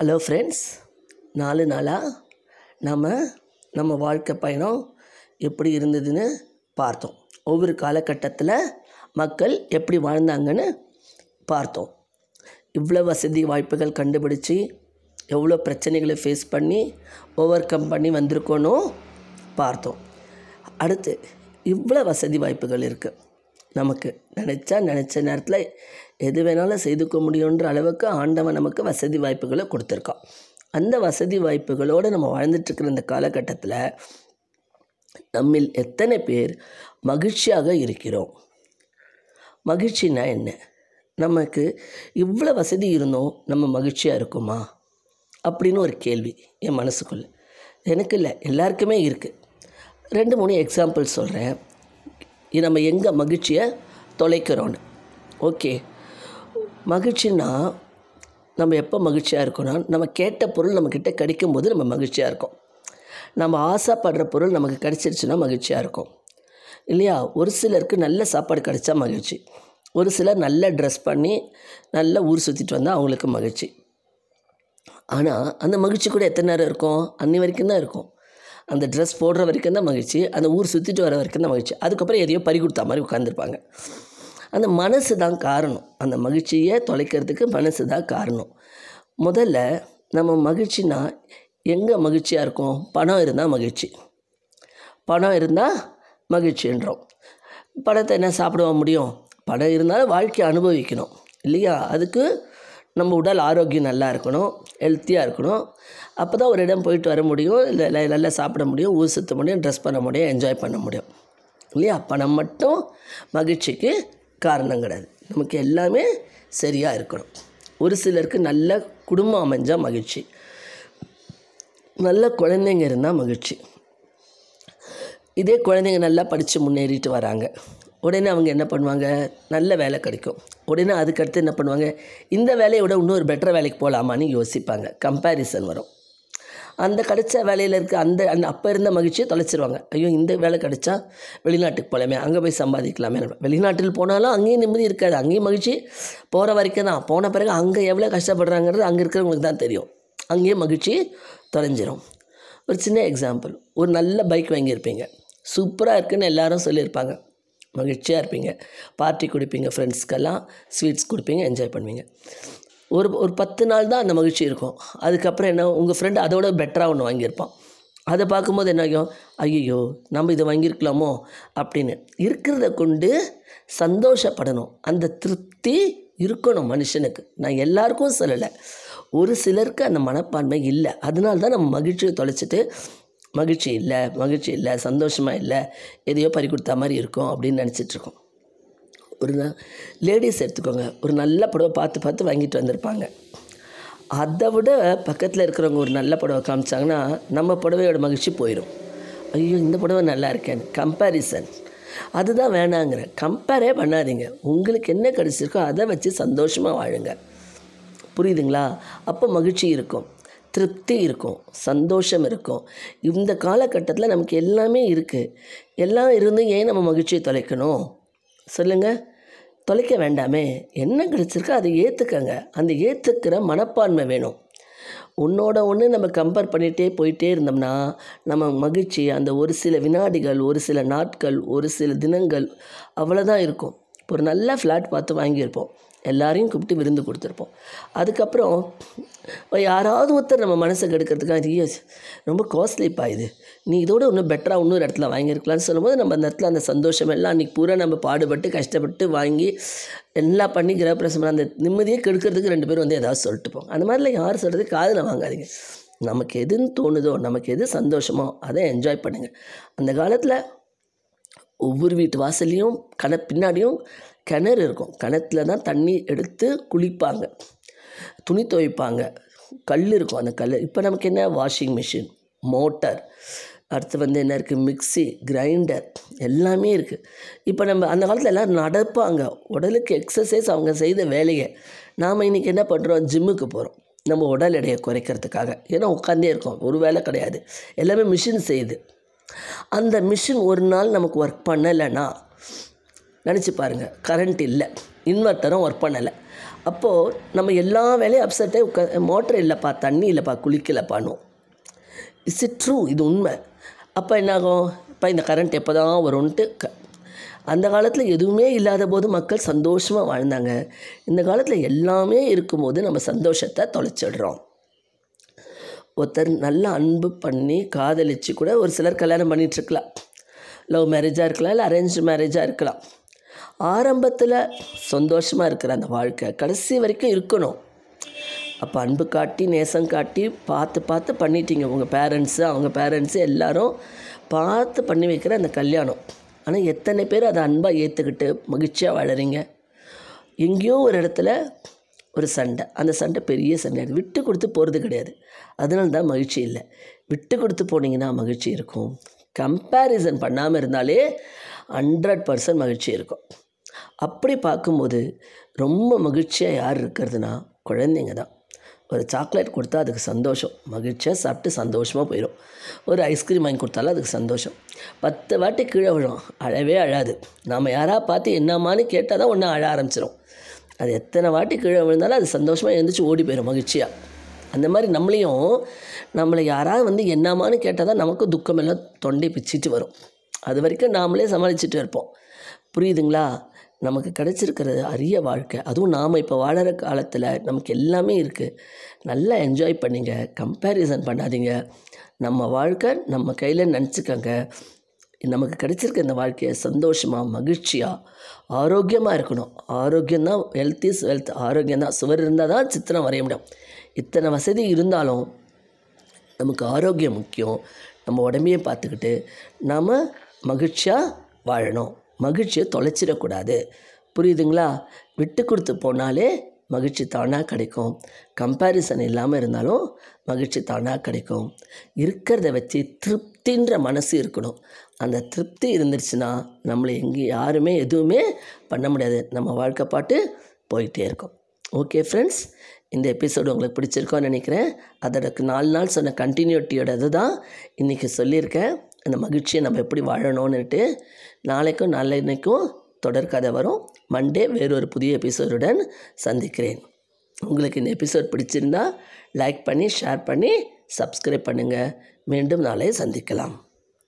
Hello friends நாலு நாளாக நம்ம நம்ம வாழ்க்கை பயணம் எப்படி இருந்ததுன்னு பார்த்தோம். ஒவ்வொரு காலகட்டத்தில் மக்கள் எப்படி வாழ்ந்தாங்கன்னு பார்த்தோம். இவ்வளோ வசதி வாய்ப்புகள் கண்டுபிடிச்சி எவ்வளோ பிரச்சனைகளை ஃபேஸ் பண்ணி ஓவர் கம் பண்ணி வந்திருக்கோன்னு பார்த்தோம். அடுத்து இவ்வளோ வசதி வாய்ப்புகள் இருக்குது நமக்கு நினச்சா நினச்ச நேரத்தில் எது வேணாலும் செய்துக்க முடியுன்ற அளவுக்கு ஆண்டவன் நமக்கு வசதி வாய்ப்புகளை கொடுத்துருக்கான். அந்த வசதி வாய்ப்புகளோடு நம்ம வாழ்ந்துட்டுருக்கிற இந்த காலகட்டத்தில் நம்மில் எத்தனை பேர் மகிழ்ச்சியாக இருக்கிறோம்? மகிழ்ச்சினா என்ன? நமக்கு இவ்வளோ வசதி இருந்தோம் நம்ம மகிழ்ச்சியாக இருக்குமா? அப்படின்னு ஒரு கேள்வி என் மனசுக்குள்ளே. எனக்கு இல்லை எல்லாருக்குமே இருக்குது ரெண்டு மூணு எக்ஸாம்பிள் சொல்கிறேன் நம்ம எங்கே மகிழ்ச்சியை தொலைக்கிறோன்னு. ஓகே. மகிழ்ச்சின்னா நம்ம எப்போ மகிழ்ச்சியாக இருக்கோன்னா நம்ம கேட்ட பொருள் நம்மக்கிட்ட கிடைக்கும்போது நம்ம மகிழ்ச்சியாக இருக்கோம். நம்ம ஆசைப்படுற பொருள் நமக்கு கிடச்சிருச்சுன்னா மகிழ்ச்சியாக இருக்கும். இல்லையா? ஒரு சிலருக்கு நல்ல சாப்பாடு கிடைச்சா மகிழ்ச்சி. ஒரு சிலர் நல்ல ட்ரெஸ் பண்ணி நல்ல ஊர் சுற்றிட்டு வந்தால் அவங்களுக்கு மகிழ்ச்சி. ஆனால் அந்த மகிழ்ச்சி கூட எத்தனை நேரம் இருக்கும்? அன்னி வரைக்கும் தான் இருக்கும். அந்த ட்ரெஸ் போடுற வரைக்கும் தான் மகிழ்ச்சி அந்த ஊர் சுற்றிட்டு வர வரைக்கும் தான் மகிழ்ச்சி. அதுக்கப்புறம் எதையோ பறி கொடுத்தா மாதிரி உட்காந்துருப்பாங்க அந்த மனசு தான் காரணம். அந்த மகிழ்ச்சியை தொலைக்கிறதுக்கு மனசு தான் காரணம். முதல்ல நம்ம மகிழ்ச்சினா எங்கே மகிழ்ச்சியாக இருக்கும்? பணம் இருந்தால் மகிழ்ச்சி. பணம் இருந்தால் மகிழ்ச்சின்றோம். பணத்தை என்ன சாப்பிட முடியும்? பணம் இருந்தாலும் வாழ்க்கையை அனுபவிக்கணும். இல்லையா? அதுக்கு நம்ம உடல் ஆரோக்கியம் நல்லா இருக்கணும் ஹெல்த்தியாக இருக்கணும். அப்போ தான் ஒரு இடம் போயிட்டு வர முடியும் இல்லை நல்லா சாப்பிட முடியும் ஊர் சுற்ற முடியும் ட்ரெஸ் பண்ண முடியும் என்ஜாய் பண்ண முடியும். இல்லையா? பணம் மட்டும் மகிழ்ச்சிக்கு காரணம் கிடையாது. நமக்கு எல்லாமே சரியாக இருக்கணும். ஒரு சிலருக்கு நல்ல குடும்பம் அமைஞ்சால் மகிழ்ச்சி. நல்ல குழந்தைங்க இருந்தால் மகிழ்ச்சி. இதே குழந்தைங்க நல்லா படித்து முன்னேறிட்டு வராங்க. உடனே அவங்க என்ன பண்ணுவாங்க? நல்ல வேலை கிடைக்கும். உடனே அதுக்கடுத்து என்ன பண்ணுவாங்க? இந்த வேலையை விட இன்னொரு பெட்டர் வேலைக்கு போகலாமான்னு யோசிப்பாங்க. கம்பேரிசன் வரும். அந்த கிடைச்ச வேலையில் இருக்க அந்த அந்த அப்போ இருந்த மகிழ்ச்சியை தொலைச்சிருவாங்க. ஐயோ இந்த வேலை கிடைச்சா வெளிநாட்டுக்கு போகலாமே அங்கே போய் சம்பாதிக்கலாமே. வெளிநாட்டில் போனாலும் அங்கேயும் நிம்மதி இருக்காது. அங்கேயும் மகிழ்ச்சி. போகிற வரைக்கும் தான். போன பிறகு அங்கே எவ்வளோ கஷ்டப்படுறாங்கிறது அங்கே இருக்கிறவங்களுக்கு தான் தெரியும். அங்கேயும் மகிழ்ச்சி தொலைஞ்சிரும். ஒரு சின்ன எக்ஸாம்பிள் ஒரு நல்ல பைக் வாங்கியிருப்பீங்க. சூப்பராக இருக்குன்னு எல்லாரும் சொல்லியிருப்பாங்க. மகிழ்ச்சியாக இருப்பீங்க. பார்ட்டி கொடுப்பீங்க ஃப்ரெண்ட்ஸ்க்கெல்லாம் ஸ்வீட்ஸ் கொடுப்பீங்க என்ஜாய் பண்ணுவீங்க. ஒரு ஒரு பத்து நாள் தான் அந்த மகிழ்ச்சி இருக்கும். அதுக்கப்புறம் என்ன உங்கள் ஃப்ரெண்டு அதோட பெட்டராக ஒன்று வாங்கியிருப்பான். அதை பார்க்கும்போது என்ன ஆகும்? ஐயோ நம்ம இதை வாங்கியிருக்கலாமோ? அப்படின்னு இருக்கிறத கொண்டு சந்தோஷப்படணும். அந்த திருப்தி இருக்கணும் மனுஷனுக்கு. நான் எல்லாருக்கும் சொல்லலை. ஒரு சிலருக்கு அந்த மனப்பான்மை இல்லை. அதனால தான் நம்ம மகிழ்ச்சியை தொலைச்சிட்டு மகிழ்ச்சி இல்லை மகிழ்ச்சி இல்லை சந்தோஷமாக இல்லை எதையோ பறி கொடுத்தா மாதிரி இருக்கும் அப்படின்னு நினச்சிட்ருக்கோம் ஒரு லேடிஸ் எடுத்துக்கோங்க. ஒரு நல்ல புடவை பார்த்து பார்த்து வாங்கிட்டு வந்திருப்பாங்க. அதை விட பக்கத்தில் இருக்கிறவங்க ஒரு நல்ல புடவை காமிச்சாங்கன்னா நம்ம புடவையோட மகிழ்ச்சி போயிடும் ஐயோ இந்த புடவை நல்லா இருக்கேன். கம்பேரிசன் அதுதான் வேணாங்கிற. கம்பேரே பண்ணாதீங்க. உங்களுக்கு என்ன கிடச்சிருக்கோ அதை வச்சு சந்தோஷமாக வாழுங்க. புரியுதுங்களா? அப்போ மகிழ்ச்சி இருக்கும். திருப்தி இருக்கும் சந்தோஷம் இருக்கும். இந்த காலகட்டத்தில் நமக்கு எல்லாமே இருக்குது எல்லாம் இருந்தும் ஏன் நம்ம மகிழ்ச்சியை தொலைக்கணும்? சொல்லுங்கள் தொலைக்க வேண்டாமே. என்ன கிடச்சிருக்கோ அதை ஏற்றுக்கங்க அந்த ஏற்றுக்கிற மனப்பான்மை வேணும். உன்னோட ஒன்று நம்ம கம்பேர் பண்ணிகிட்டே போயிட்டே இருந்தோம்னா நம்ம மகிழ்ச்சி அந்த ஒரு சில வினாடிகள் ஒரு சில நாட்கள் ஒரு சில தினங்கள் அவ்வளோதான் இருக்கும். ஒரு நல்ல ஃப்ளாட் பார்த்து வாங்கியிருப்போம். எல்லாரையும் கூப்பிட்டு விருந்து கொடுத்துருப்போம். அதுக்கப்புறம் யாராவது ஒருத்தர் நம்ம மனசை கெடுக்கிறதுக்காக ஐயோ ரொம்ப காஸ்ட்லிப்பா இது. நீ இதோட இன்னும் பெட்டராக இன்னொரு இடத்துல வாங்கியிருக்கலாம்னு சொல்லும்போது நம்ம அந்த இடத்துல அந்த சந்தோஷம் எல்லாம் அன்றைக்கி பூரா நம்ம பாடுபட்டு கஷ்டப்பட்டு வாங்கி எல்லாம் பண்ணி கிரகப்பிரசம் அந்த நிம்மதியை கெடுக்கிறதுக்கு ரெண்டு பேரும் வந்து ஏதாவது சொல்லிட்டு போங்க. அந்த மாதிரிலாம் யார் சொல்கிறது காதில் வாங்காதீங்க. நமக்கு எதுன்னு தோணுதோ நமக்கு எது சந்தோஷமோ அதை என்ஜாய் பண்ணுங்கள் அந்த காலத்தில் ஒவ்வொரு வீட்டு வாசல்லையும் கடை பின்னாடியும் கிணறு இருக்கும். கிணத்துல தான் தண்ணி எடுத்து குளிப்பாங்க. துணி துவைப்பாங்க. கல் இருக்கும் அந்த கல் இப்போ நமக்கு என்ன? Washing machine motor. அடுத்து வந்து என்ன இருக்குது மிக்சி கிரைண்டர் எல்லாமே இருக்குது இப்போ நம்ம அந்த காலத்தில் எல்லோரும் நடப்பாங்க. உடலுக்கு எக்ஸசைஸ் அவங்க செய்த வேலையை. நாம் இன்றைக்கி என்ன பண்ணுறோம் ஜிம்முக்கு போகிறோம் நம்ம உடல் எடையை குறைக்கிறதுக்காக. ஏன்னா உட்காந்தே இருக்கோம். ஒரு வேலை கிடையாது. எல்லாமே மிஷின் செய்யுது. அந்த மிஷின் ஒரு நாள் நமக்கு ஒர்க் பண்ணலைன்னா நினச்சி பாருங்கள் கரண்ட் இல்லை. இன்வெர்ட்டரும் ஒர்க் பண்ணலை. அப்போது நம்ம எல்லா வேலையும் அப்செட்டே உட்கா மோட்டர் இல்லைப்பா தண்ணி இல்லைப்பா குளிக்கலப்பானும் இட்ஸ் இட் ட்ரூ இது உண்மை. அப்போ என்னாகும்? இப்போ இந்த கரண்ட் எப்போ தான் வரும்ன்ட்டு க அந்த காலத்தில் எதுவுமே இல்லாத போது மக்கள் சந்தோஷமாக வாழ்ந்தாங்க. இந்த காலத்தில் எல்லாமே இருக்கும்போது நம்ம சந்தோஷத்தை தொலைச்சிடுறோம். ஒருத்தர் நல்லா அன்பு பண்ணி காதலிச்சு கூட ஒரு சிலர் கல்யாணம் பண்ணிகிட்ருக்கலாம் லவ் மேரேஜாக இருக்கலாம் இல்லை அரேஞ்ச் மேரேஜாக இருக்கலாம். ஆரம்பத்தில் சந்தோஷமாக இருக்கிற அந்த வாழ்க்கை கடைசி வரைக்கும் இருக்கணும். அப்போ அன்பு காட்டி நேசம் காட்டி பார்த்து பார்த்து பண்ணிட்டீங்க. உங்கள் பேரண்ட்ஸு அவங்க பேரண்ட்ஸு எல்லாரும் பார்த்து பண்ணி வைக்கிற அந்த கல்யாணம். ஆனால் எத்தனை பேர் அதை அன்பாக ஏற்றுக்கிட்டு மகிழ்ச்சியாக வாழறீங்க? எங்கேயோ ஒரு இடத்துல ஒரு சண்டை. அந்த சண்டை பெரிய சண்டை. விட்டு கொடுத்து போகிறது கிடையாது. அதனால தான் மகிழ்ச்சி இல்லை. விட்டு கொடுத்து போனீங்கன்னா மகிழ்ச்சி இருக்கும். கம்பேரிசன் பண்ணாமல் இருந்தாலே ஹண்ட்ரட் பர்சன்ட் மகிழ்ச்சி இருக்கும். அப்படி பார்க்கும்போது ரொம்ப மகிழ்ச்சியாக யார் இருக்கிறதுனா குழந்தைங்க தான். ஒரு சாக்லேட் கொடுத்தா அதுக்கு சந்தோஷம். மகிழ்ச்சியாக சாப்பிட்டு சந்தோஷமாக போயிடும் ஒரு ஐஸ்கிரீம் வாங்கி கொடுத்தாலும் அதுக்கு சந்தோஷம். பத்து வாட்டி கீழே விழும். அழவே அழாது. நாம் யாராக பார்த்து என்னம்மான்னு கேட்டால் தான் ஒன்று அழ ஆரம்பிச்சிடும் அது எத்தனை வாட்டி கீழே விழுந்தாலும் அது சந்தோஷமாக எழுந்திரிச்சு ஓடி போயிடும் மகிழ்ச்சியாக அந்த மாதிரி நம்மளையும் நம்மளை யாராவது வந்து என்னமான்னு கேட்டால் தான் நமக்கு துக்கமெல்லாம் தொண்டை பிச்சிட்டு வரும். அது வரைக்கும் நாமளே சமாளிச்சுட்டு இருப்போம். புரியுதுங்களா? நமக்கு கிடச்சிருக்கிறது அரிய வாழ்க்கை. அதுவும் நாம் இப்போ வாழற காலத்தில் நமக்கு எல்லாமே இருக்குது நல்லா என்ஜாய் பண்ணிங்க. கம்பேரிசன் பண்ணாதீங்க. நம்ம வாழ்க்கை நம்ம கையில் நினச்சிக்கோங்க. நமக்கு கிடச்சிருக்க இந்த வாழ்க்கையை சந்தோஷமாக மகிழ்ச்சியாக ஆரோக்கியமாக இருக்கணும். ஆரோக்கியம்தான் ஹெல்த் இஸ் வெல்த் ஆரோக்கியம் தான். சுவர் இருந்தால் தான் சித்திரம் வரைய முடியும். இத்தனை வசதி இருந்தாலும் நமக்கு ஆரோக்கியம் முக்கியம். நம்ம உடம்பையே பார்த்துக்கிட்டு நாம் மகிழ்ச்சியாக வாழணும். மகிழ்ச்சியை தொலைச்சிடக்கூடாது. புரியுதுங்களா? விட்டு கொடுத்து போனாலே மகிழ்ச்சி தானாக கிடைக்கும். கம்பேரிசன் இல்லாமல் இருந்தாலும் மகிழ்ச்சி தானாக கிடைக்கும். இருக்கிறத வச்சு திருப்தின்ற மனசு இருக்கணும். அந்த திருப்தி இருந்துருச்சுன்னா நம்மளை எங்கேயும் யாருமே எதுவுமே பண்ண முடியாது. நம்ம வாழ்க்கை பாட்டு போயிட்டே இருக்கும். ஓகே ஃப்ரெண்ட்ஸ் இந்த எபிசோடு உங்களுக்கு பிடிச்சிருக்கோன்னு நினைக்கிறேன். அதோட நாலு நாள் சொன்ன கண்டினியூட்டியோட தான் இன்றைக்கி சொல்லியிருக்கேன். அந்த மகிழ்ச்சியை நம்ம எப்படி வாழணும்னுட்டு நாளைக்கும் நாளைக்கும் தொடர்கதை வரும். மண்டே வேறொரு புதிய எபிசோடுடன் சந்திக்கிறேன். உங்களுக்கு இந்த எபிசோட் பிடிச்சிருந்தா லைக் பண்ணி ஷேர் பண்ணி சப்ஸ்கிரைப் பண்ணுங்கள் மீண்டும் நாளை சந்திக்கலாம்.